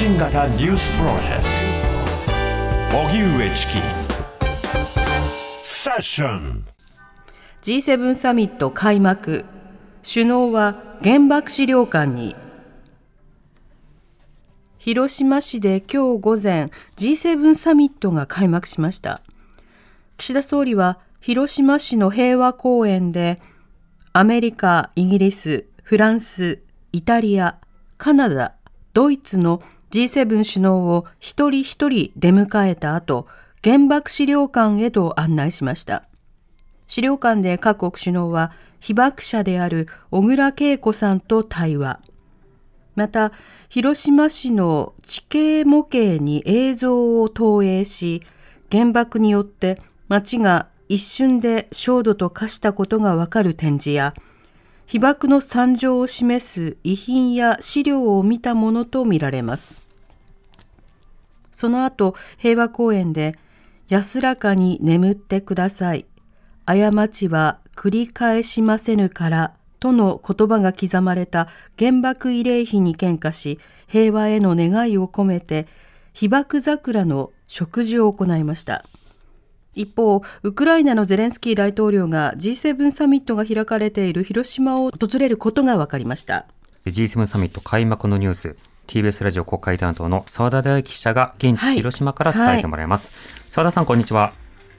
信型ニュースプロジェクト。荻上チキ。セッション。G7 サミット開幕。首脳は原爆資料館に。広島市で今日午前 G7 サミットが開幕しました。岸田総理は広島市の平和公園でアメリカ、イギリス、フランス、イタリア、カナダ、ドイツの G7 首脳を一人一人出迎えた後、原爆資料館へと案内しました。資料館で各国首脳は被爆者である小倉恵子さんと対話。また、広島市の地形模型に映像を投影し、原爆によって町が一瞬で焦土と化したことがわかる展示や、被爆の惨状を示す遺品や資料を見たものとみられます。その後、平和公園で、安らかに眠ってください。過ちは繰り返しませぬから、との言葉が刻まれた原爆慰霊碑に献花し、平和への願いを込めて、被爆桜の植樹を行いました。一方、ウクライナのゼレンスキー大統領が G7 サミットが開かれている広島を訪れることが分かりました。G7 サミット開幕のニュース、TBS ラジオ国会担当の澤田大記者が現地広島から伝えてもらいます。澤、はい、田さん、こんにちは。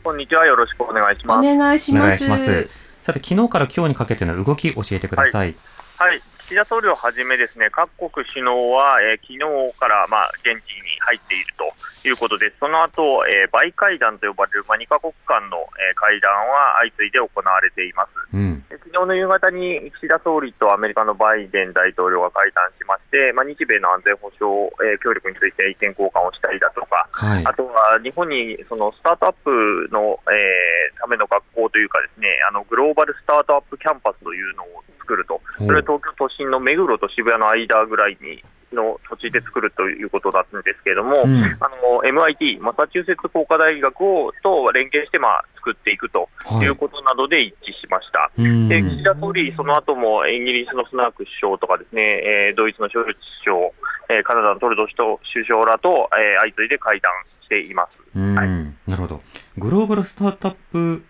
こんにちは。よろしくお願いします。お願いします。ますさて、昨日から今日にかけての動き、教えてください。はい、はい岸田総理をはじめ、ですね各国首脳は、えー、昨日から、まあ、現地に入っているということで、その後、えー、バイ会談と呼ばれる、まあ、2カ国間の、えー、会談は相次いで行われています、うん、昨日の夕方に岸田総理とアメリカのバイデン大統領が会談しまして、まあ、日米の安全保障、えー、協力について意見交換をしたりだとか、はい、あとは日本にそのスタートアップの、えー、ための学校というか、ですねあのグローバルスタートアップキャンパスというのを作ると、それは東京都心の目黒と渋谷の間ぐらいにの土地で作るということだったんですけれども、うん、あの MIT、マサチューセッツ工科大学をと連携して、まあ、作っていくということなどで一致しました。はい、で岸田総理、その後もイギリスのスナク首相とかですね、えー、ドイツのショルツ首相、えー、カナダのトルドー首相らと、えー、相次いで会談しています。はい、なるほど。グローバルスタートアップ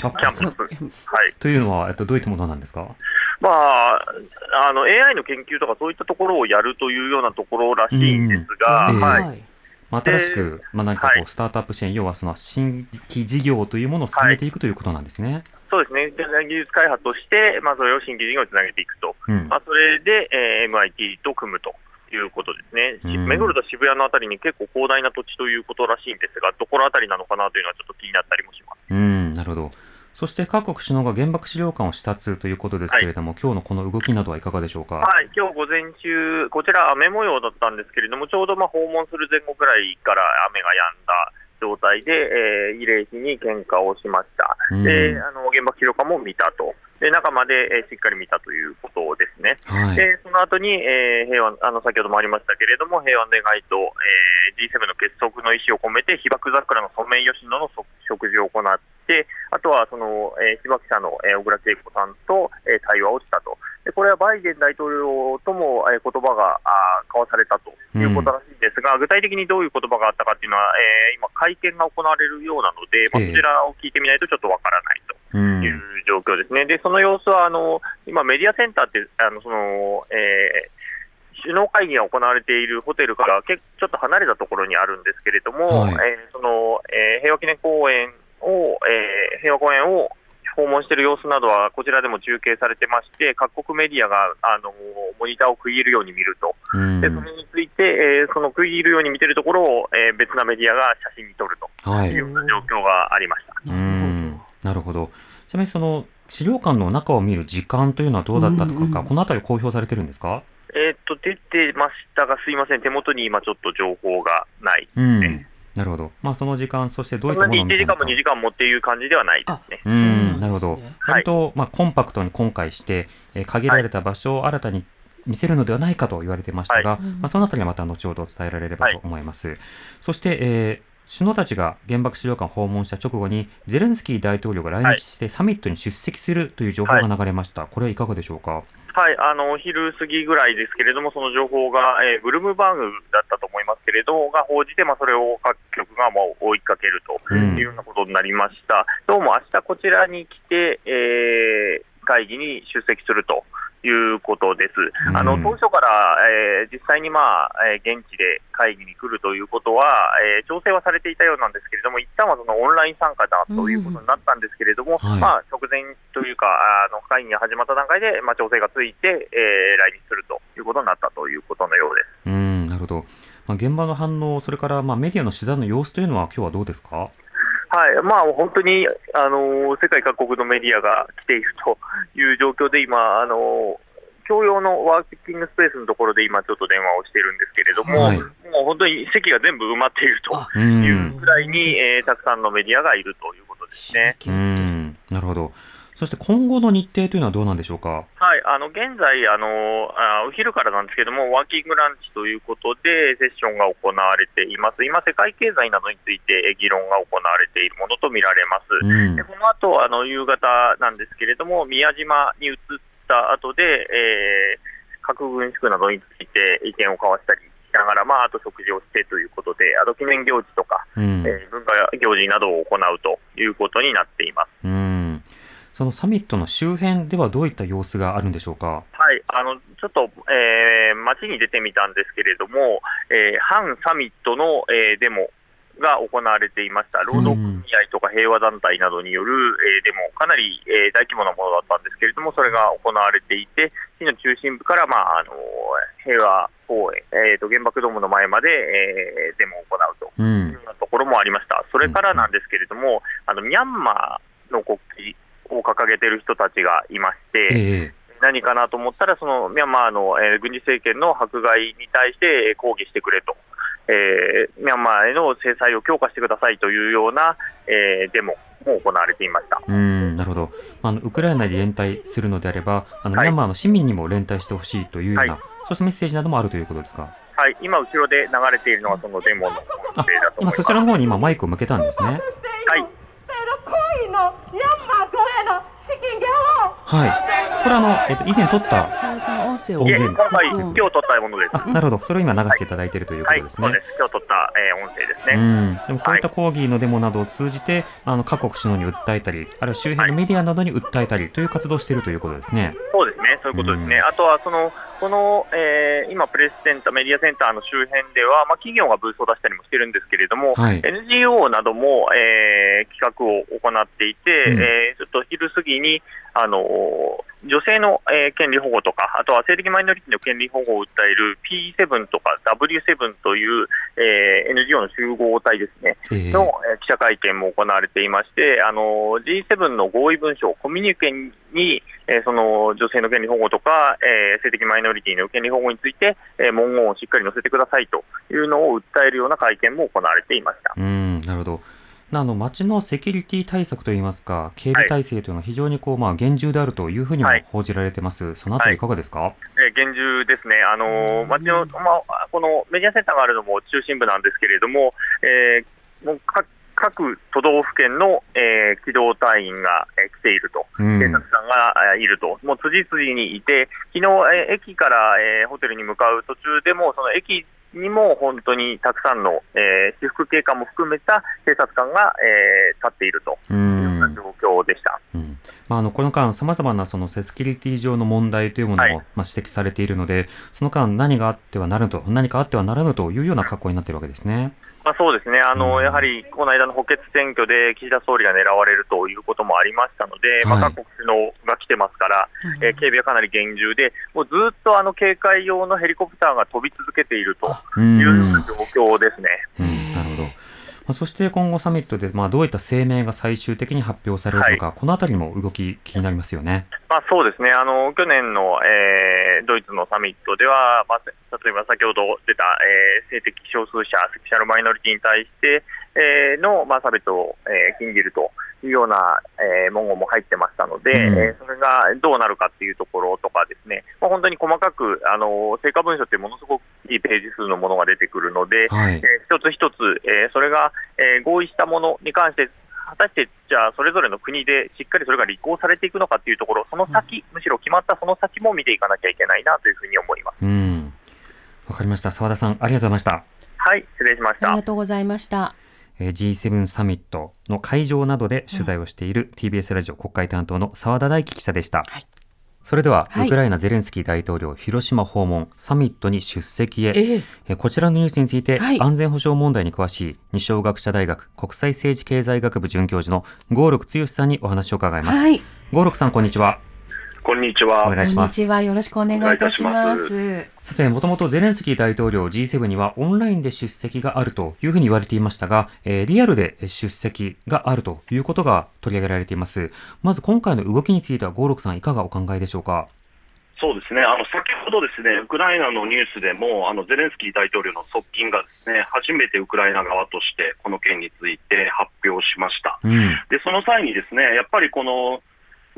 キャンパス、はい、というのは、えっと、どういったものなんですか、まあ、あの AI の研究とかそういったところをやるというようなところらしいんですが、うん、はい。新しく、まあ、何かこうスタートアップ支援、要はその新規事業というものを進めていくということなんですね。そうですね、技術開発として、まあ、それを新規事業につなげていくと、うん、まあ、それで、えー、MIT と組むということですね、うん、目黒と渋谷のあたりに結構広大な土地ということらしいんですが、どこのあたりなのかなというのはちょっと気になったりもします。うんなるほどそして各国首脳が原爆資料館を視察ということですけれども、はい、今日のこの動きなどはいかがでしょうか？はい、今日午前中、こちら雨模様だったんですけれども、ちょうどまあ訪問する前後ぐらいから雨が止んだ状態で、えー、慰霊碑に献花をしました。で、あの原爆資料館も見たと。で中まで、えー、しっかり見たということですね。はい、でその後に、えー、平和あの先ほどもありましたけれども、平和の願いと、えー、G7 の結束の意思を込めて、被爆桜のソメイヨシノの植樹を行って、あとはその、えー、被爆者の、えー、小倉恵子さんと、えー、対話をしたと。でこれはバイデン大統領とも、えー、言葉があ交わされたということらしいんですが、うん、具体的にどういう言葉があったかというのは、えー、今、会見が行われるようなので、まあ、そちらを聞いてみないとちょっとわからないという状況ですね。でその様子はあの今、メディアセンターってあのその、えー首脳会議が行われているホテルからちょっと離れたところにあるんですけれども、はい、えー、そのえー、平和記念公園を、えー、平和公園を訪問している様子などはこちらでも中継されてまして、各国メディアがあのモニターを食い入るように見ると、でそれについて、えー、その食い入るように見ているところを、えー、別なメディアが写真に撮ると。い。う状況がありました。なるほど。ちなみにその資料館の中を見る時間というのはどうだったとか、このあたり公表されてるんですか？えー、っと出てましたが、すいません、手元に今ちょっと情報がないですね。なるほど。まあ、その時間、そしてどういったものを1時間も2時間もっていう感じではないですね。うん、なるほど。割と、まあ、コンパクトに今回して、えー、限られた場所を新たに見せるのではないかと言われてましたが、はい、まあ、そのあたりはまた後ほど伝えられればと思います。はい、そして、えー首脳たちが原爆資料館を訪問した直後に、ゼレンスキー大統領が来日してサミットに出席するという情報が流れました、はい、これはいかがでしょうか？はい、あの昼過ぎぐらいですけれども、その情報が、えーブルームバーグだったと思いますけれど、が報じて、まあ、それを各局がもう追いかけるとうんいうようなことになりました。どうも明日こちらに来て、えー会議に出席するということです。うんあの当初から、えー実際に、まあえー現地で会議に来るということは、えー調整はされていたようなんですけれども、一旦はそのオンライン参加だということになったんですけれども、はいまあ、直前というか、あの会議が始まった段階で、まあ、調整がついて、えー来日するということになったということのようです。うん、なるほど。まあ、現場の反応、それからまあメディアの取材の様子というのは、今日はどうですか？はい。まあ、本当に、あの世界各国のメディアが来ているという状況で、今、あの共用のワーキングスペースのところで今、ちょっと電話をしてるんですけれども、はい。もう本当に席が全部埋まっているというくらいに、えーたくさんのメディアがいるということですね。うん、なるほど。そして今後の日程というのはどうなんでしょうか？はい、あの現在あのあ、お昼からなんですけども、ワーキングランチということで、セッションが行われています、今、世界経済などについてえ議論が行われているものとみられます。うんで、この後あの夕方なんですけれども、宮島に移った後で、えー核軍縮などについて意見を交わしたりしながら、まあ、あと食事をしてということで、あと記念行事とか、うんえー文化行事などを行うということになっています。うん、そのサミットの周辺ではどういった様子があるんでしょうか？はい、あのちょっと、えー街に出てみたんですけれども、えー反サミットの、えーデモが行われていました、労働組合とか平和団体などによる、えーデモ、かなり、えー大規模なものだったんですけれども、それが行われていて、市の中心部から、まあ、あの平和公園、えーと、原爆ドームの前まで、えーデモを行うと。う、いうんようなところもありました。それからなんですけれども、あのミャンマーの国旗を掲げている人たちがいまして、ええ何かなと思ったら、そのミャンマーの、えー軍事政権の迫害に対してえー抗議してくれと、えーミャンマーへの制裁を強化してくださいというような、えーデモも行われていました。うん、なるほど。まあウクライナに連帯するのであれば、あの、はいミャンマーの市民にも連帯してほしいというような、はいそうしたメッセージなどもあるということですか？はい、今、後ろで流れているのはそのデモの音あ声だと。今そちらの方に今マイクを向けたんですね。はい、抗議のミャンマー軍への資金減をはい。これあの、えっと、以前撮った、音声を今日撮ったものです。あ、なるほど。それを今流していただいているというこはい、とですね。そうです。今日撮った、えー音声ですうね。ん、でもこういった抗議のデモなどを通じて、あの各国首脳に訴えたり、あるいは周辺のメディアなどに訴えたりという活動をしているということですね。そうですね、そういうことですね。うんあとは、その、この、えー今、プレスセンター、メディアセンターの周辺では、まあ、企業がブースを出したりもしてるんですけれども、はい。NGO なども、えー企画を行っていて、うんえーちょっと昼過ぎに、あのー女性の、えー権利保護とか、あとは性的マイノリティの権利保護を訴える P7 とか W7 という、えー NGO の集合体ですね、えーの、えー記者会見も行われていまして、あのー G7 の合意文書、コミュニケに、えーその女性の権利保護とか、えー性的マイノリティの権利保護について、えー文言をしっかり載せてくださいというのを訴えるような会見も行われていました。うん、なるほど。あの街のセキュリティ対策といいますか、警備体制というのは非常にこう、まあ、厳重であるというふうにもはい。報じられてます。そのあたりい。かがですか、えー厳重ですね、あのー街の、まあ、このメディアセンターがあるのも中心部なんですけれども、えーもう各各都道府県の、えー機動隊員が、えー来ていると、うん。警察官が、えーいると、もう辻々にいて、昨日、えー駅から、えーホテルに向かう途中でも、その駅にも本当にたくさんの、えー私服警官も含めた警察官が、えー立っていると。なん状況でした。うんまあ、あのこの間、さまざまなそのセキュリティ上の問題というものも、はいまあ、指摘されているので、その間、何があってはならぬと、何かあってはならぬというような格好になっているわけですね。まあ、そうですね、あのうんやはりこの間の補欠選挙で岸田総理が狙われるということもありましたので、まあ、はい各国首脳が来てますから、えー警備はかなり厳重で、もうずっとあの警戒用のヘリコプターが飛び続けているとうんいう状況ですね。うんなるほど。まあ、そして今後サミットで、まあ、どういった声明が最終的に発表されるのか、このあたりにも動き気になりますよね。まあ、そうですね。あの去年の、えードイツのサミットでは、まあ、せ例えば先ほど出た、えー性的少数者、セクシャルマイノリティに対して、えーの、まあ、差別を、えー禁じるというような、えー文言も入ってましたので、うんえーそれがどうなるかっていうところとかですね、まあ、本当に細かくあの成果文書ってものすごくいいページ数のものが出てくるので、はいえ。ー一つ一つ、えーそれが、えー合意したものに関して果たしてじゃあ、それぞれの国でしっかりそれが履行されていくのかっていうところ、その先、むしろ決まったその先も見ていかなきゃいけないなというふうに思います。うん。わかりました。澤田さん、ありがとうございました。はい、失礼しましたありが。とうございました。えー G7 サミットの会場などで取材をしている TBS ラジオ国会担当の澤田大樹記者でした。はいそれでは、はいウクライナゼレンスキー大統領広島訪問サミットに出席へ、えええーこちらのニュースについて、はい安全保障問題に詳しい二松学舎大学国際政治経済学部准教授の合六剛さんにお話を伺います。はい。さんこんにちは。こんにちは。お願いしますこんにち。は。よろしくお願いいたします。さて、もともとゼレンスキー大統領 G7 にはオンラインで出席があるというふうに言われていましたが、えーリアルで出席があるということが取り上げられています。まず今回の動きについては、ゴーロクさんいかがお考えでしょうか？そうですね。あの、先ほどですね、ウクライナのニュースでも、あの、ゼレンスキー大統領の側近がですね、初めてウクライナ側として、この件について発表しました。うん。で、その際にですね、やっぱりこの、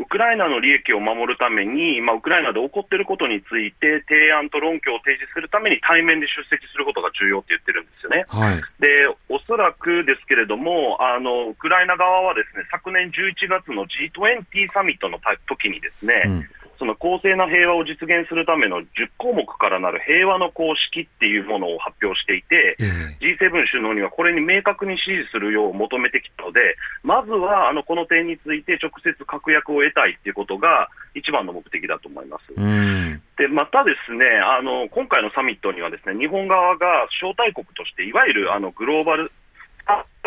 ウクライナの利益を守るために、まあ、ウクライナで起こっていることについて、提案と論拠を提示するために対面で出席することが重要って言ってるんですよね。はい。で、おそらくですけれども、あの、ウクライナ側はですね、昨年11月の G20 サミットの時にですね、うん。その公正な平和を実現するための10項目からなる平和の公式っていうものを発表していて、ええ G7 首脳にはこれに明確に支持するよう求めてきたので、まずはあのこの点について直接確約を得たいっていうことが一番の目的だと思います。うん。でまたですねあの、今回のサミットにはですね日本側が招待国として、いわゆるあのグローバル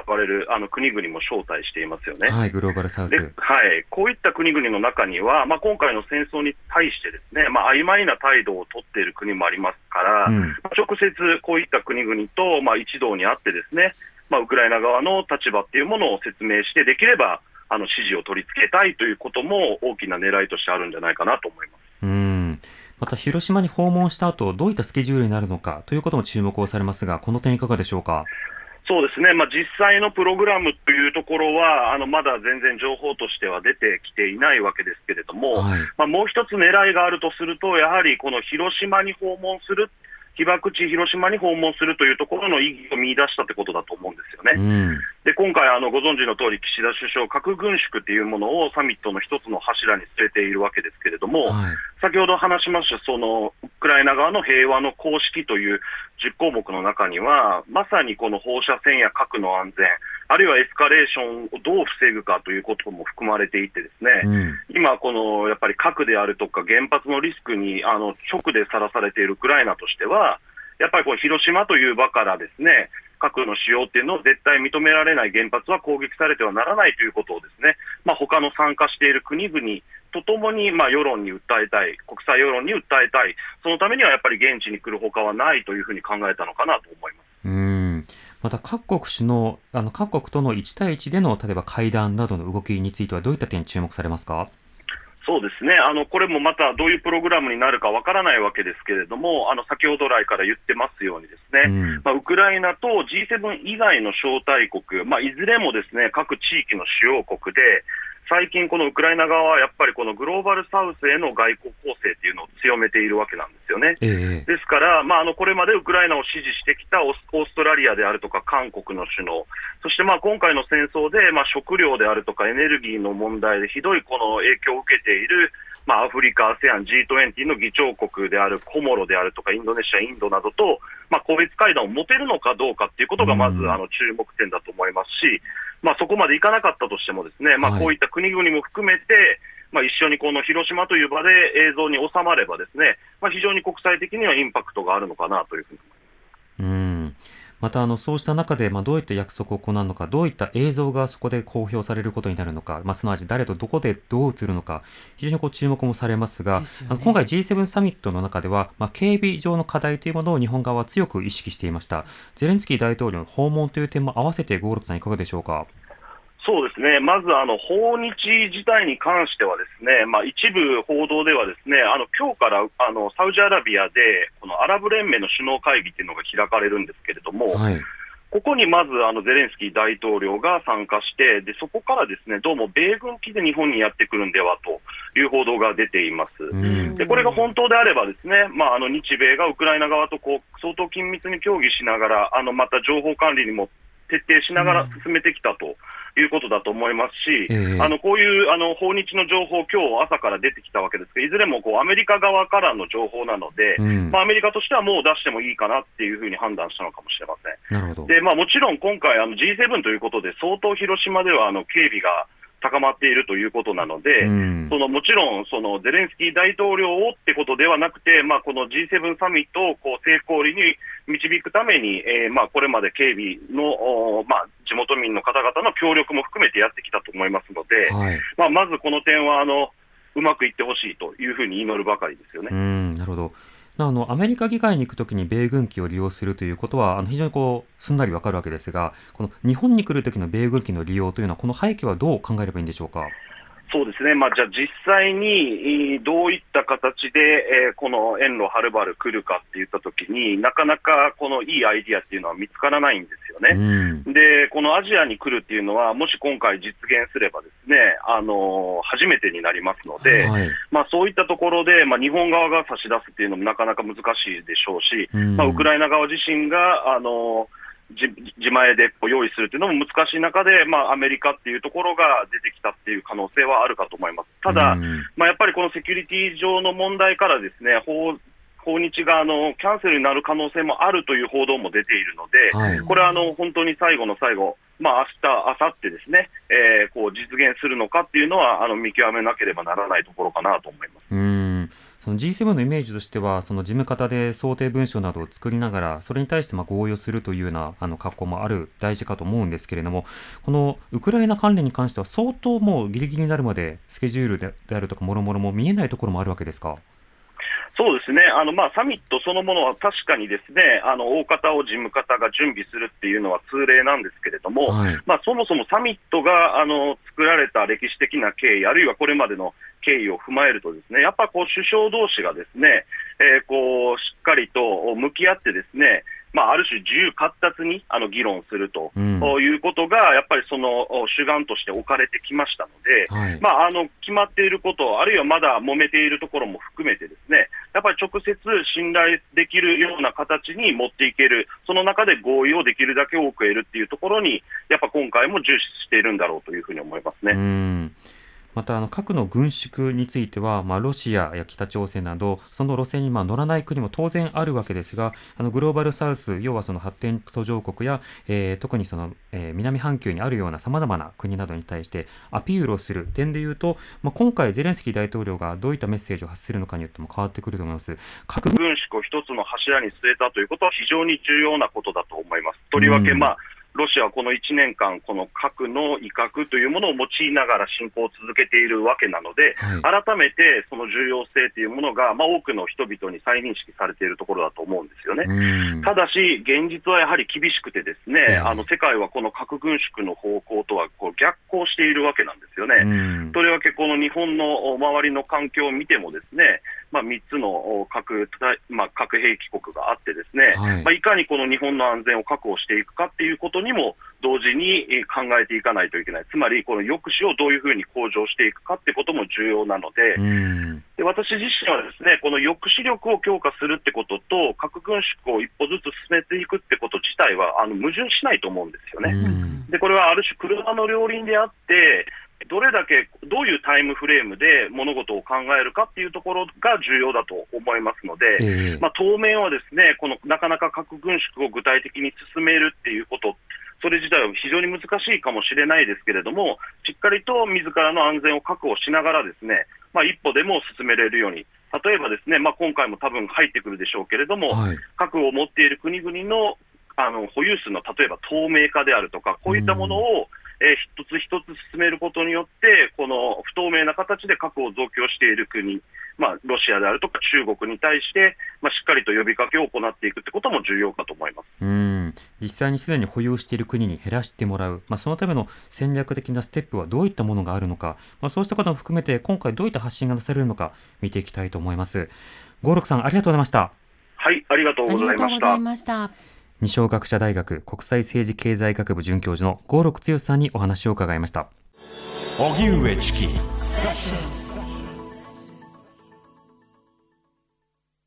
呼ばれるあの国々も招待していますよね。はい、グローバルサウス。はい、こういった国々の中には、まあ、今回の戦争に対してですね、まあ曖昧な態度を取っている国もありますから、うん。直接こういった国々と、まあ、一堂に会ってですね、まあ、ウクライナ側の立場っていうものを説明して、できればあの支持を取り付けたいということも大きな狙いとしてあるんじゃないかなと思います。うん。また、広島に訪問した後、どういったスケジュールになるのかということも注目をされますが、この点いかがでしょうかそうですね、まあ、実際のプログラムというところは、あのまだ全然情報としては出てきていないわけですけれども、はい。まあ、もう一つ狙いがあるとすると、やはりこの広島に訪問する、被爆地、広島に訪問するというところの意義を見出したってことだと思うんですよね。うん。で今回あの、ご存知の通り、岸田首相、核軍縮というものをサミットの一つの柱に据えているわけですけれども、はい。先ほど話しました、そのウクライナ側の平和の公式という10項目の中には、まさにこの放射線や核の安全、あるいはエスカレーションをどう防ぐかということも含まれていてですね、うん。今、このやっぱり核であるとか原発のリスクにあの直でさらされているウクライナとしては、やっぱりこう広島という場からですね核の使用っていうのを絶対認められない原発は攻撃されてはならないということをですね、まあ、他の参加している国々とともにまあ世論に訴えたい、国際世論に訴えたい、そのためにはやっぱり現地に来るほかはないというふうに考えたのかなと思います。うん。また各国首脳、あの各国との1対1での例えば会談などの動きについてはどういった点に注目されますか？そうですねあのこれもまたどういうプログラムになるかわからないわけですけれども、あの先ほど来から言ってますように、ですね、うん。まあ、ウクライナと G7 以外の招待国、まあ、いずれもですね各地域の主要国で、最近、このウクライナ側はやっぱりこのグローバルサウスへの外交攻勢っていうのを強めているわけなんですよね。ええですから、まあ、あのこれまでウクライナを支持してきたオースオーストラリアであるとか韓国の首脳、そしてまあ今回の戦争で、まあ、食料であるとかエネルギーの問題でひどいこの影響を受けている、まあ、アフリカ、ASEAN、G20 の議長国であるコモロであるとかインドネシア、インドなどと、まあ、個別会談を持てるのかどうかっていうことがまずうんあの注目点だと思いますし、まあ、そこまでいかなかったとしてもですね、まあ、はいこういった国々も含めて、まあ、一緒にこの広島という場で映像に収まればですね、まあ、非常に国際的にはインパクトがあるのかなというふうに思います。うん。また、あの、そうした中で、まあ、どういった約束を行うのか、どういった映像がそこで公表されることになるのか、まあ、すなわち誰とどこでどう映るのか、非常にこう注目もされますが、ですよねあの今回 G7 サミットの中では、まあ、警備上の課題というものを日本側は強く意識していました。ゼレンスキー大統領の訪問という点も合わせて、ゴールドさんいかがでしょうか？そうですね、まずあの訪日自体に関しては、ですね、まあ、一部報道では、ですねあの今日からあのサウジアラビアで、このアラブ連盟の首脳会議っていうのが開かれるんですけれども、はい。ここにまずあのゼレンスキー大統領が参加して、でそこからですねどうも米軍機で日本にやってくるんではという報道が出ています。うん。でこれが本当であれば、ですね、まあ、あの日米がウクライナ側とこう相当緊密に協議しながら、あのまた情報管理にも徹底しながら進めてきたと。いうことだと思いますし、ええあのこういうあの訪日の情報、今日朝から出てきたわけですが、いずれもこうアメリカ側からの情報なので、うんまあ、アメリカとしてはもう出してもいいかなっていうふうに判断したのかもしれません。なるほど。で、まあ、もちろん今回、あの G7 ということで、相当広島ではあの警備が高まっているということなので、うんそのもちろんそのゼレンスキー大統領をってことではなくて、まあ、この G7 サミットをこう成功裏に導くために、えーまあ、これまで警備の、まあ、地元民の方々の協力も含めてやってきたと思いますので、はい。まあ、まずこの点はあのうまくいってほしいというふうに祈るばかりですよね。うん、なるほど。あのアメリカ議会に行くときに米軍機を利用するということはあの非常にこうすんなりわかるわけですが、この日本に来るときの米軍機の利用というのはこの背景はどう考えればいいんでしょうか？そうですね、まあ、じゃあ実際にえーどういった形で、えーこの遠路はるばる来るかって言ったときになかなかこのいいアイディアっていうのは見つからないんですようね。ん。で、このアジアに来るっていうのは、もし今回実現すればですね、あのー初めてになりますので、はい。まあ、そういったところで、まあ、日本側が差し出すっていうのもなかなか難しいでしょうし、うんまあ、ウクライナ側自身が、あのじ自前でこう用意するというのも難しい中で、まあ、アメリカっていうところが出てきたっていう可能性はあるかと思います。ただ、うんまあ、やっぱりこのセキュリティ上の問題からですね、訪訪日があのキャンセルになる可能性もあるという報道も出ているので、はいこれはあの本当に最後の最後、まあ明日明後日ですね、えーこう実現するのかっていうのはあの見極めなければならないところかなと思います。その G7 のイメージとしては、その事務方で想定文書などを作りながら、それに対してま合意をするというようなあの格好もある、大事かと思うんですけれども、このウクライナ関連に関しては、相当もうギリギリになるまで、スケジュールであるとか、もろもろも見えないところもあるわけですか？そうですね、あのまあ、サミットそのものは確かにですね、あの大方を事務方が準備するっていうのは通例なんですけれども、はい。まあ、そもそもサミットがあの作られた歴史的な経緯、あるいはこれまでの経緯を踏まえると、ですねやっぱこう首相同士がですね、えーこうしっかりと向き合って、ですね、まあ、ある種、自由闊達にあの議論すると、うん。いうことが、やっぱりそのお主眼として置かれてきましたので、はい。まあ、あの決まっていること、あるいはまだ揉めているところも含めて、ですねやっぱり直接信頼できるような形に持っていける、その中で合意をできるだけ多く得るっていうところに、やっぱ今回も重視しているんだろうというふうに思いますね。うんまたあの核の軍縮については、まあ、ロシアや北朝鮮などその路線にまあ乗らない国も当然あるわけですがあのグローバルサウス要はその発展途上国や、えー特にその、えー南半球にあるようなさまざまな国などに対してアピールをする点でいうと、まあ、今回ゼレンスキー大統領がどういったメッセージを発するのかによっても変わってくると思います。核軍縮を一つの柱に据えたということは非常に重要なことだと思います。とりわけ、うんまあロシアはこの1年間、この核の威嚇というものを用いながら侵攻を続けているわけなので、はい改めてその重要性というものが、まあ、多くの人々に再認識されているところだと思うんですよね。うんただし、現実はやはり厳しくて、ですね、ええあの世界はこの核軍縮の方向とはこう逆行しているわけなんですよね。うんとりわけこの日本の周りの環境を見ても、ですね、まあ、3つのお核,、まあ、核兵器国があって、ですね、はい。まあ、いかにこの日本の安全を確保していくかっていうことにも同時にえー考えていかないといけない、つまりこの抑止をどういうふうに向上していくかってことも重要なので、うん。で私自身はですねこの抑止力を強化するってことと、核軍縮を一歩ずつ進めていくってこと自体はあの矛盾しないと思うんですよね。うん。でこれはある種、車の両輪であって、どれだけ、どういうタイムフレームで物事を考えるかっていうところが重要だと思いますので、ええ。まあ、当面はですねこのなかなか核軍縮を具体的に進めるっていうこと、それ自体は非常に難しいかもしれないですけれども、しっかりと自らの安全を確保しながら、ですね、まあ、一歩でも進めれるように、例えばですね、まあ、今回も多分入ってくるでしょうけれども、はい。核を持っている国々のあの保有数の例えば透明化であるとか、こういったものを、えー一つ一つ進めることによって、この不透明な形で核を増強している国、まあ、ロシアであるとか中国に対して、まあ、しっかりと呼びかけを行っていくってことも重要かと思います。うん実際にすでに保有している国に減らしてもらう、まあ、そのための戦略的なステップはどういったものがあるのか、まあ、そうしたことも含めて今回どういった発信がなされるのか見ていきたいと思います。五六さんありがとうございました。はい、ありがとうありございました二松学舎大学国際政治経済学部准教授の郷六剛さんにお話を伺いました。荻上チキ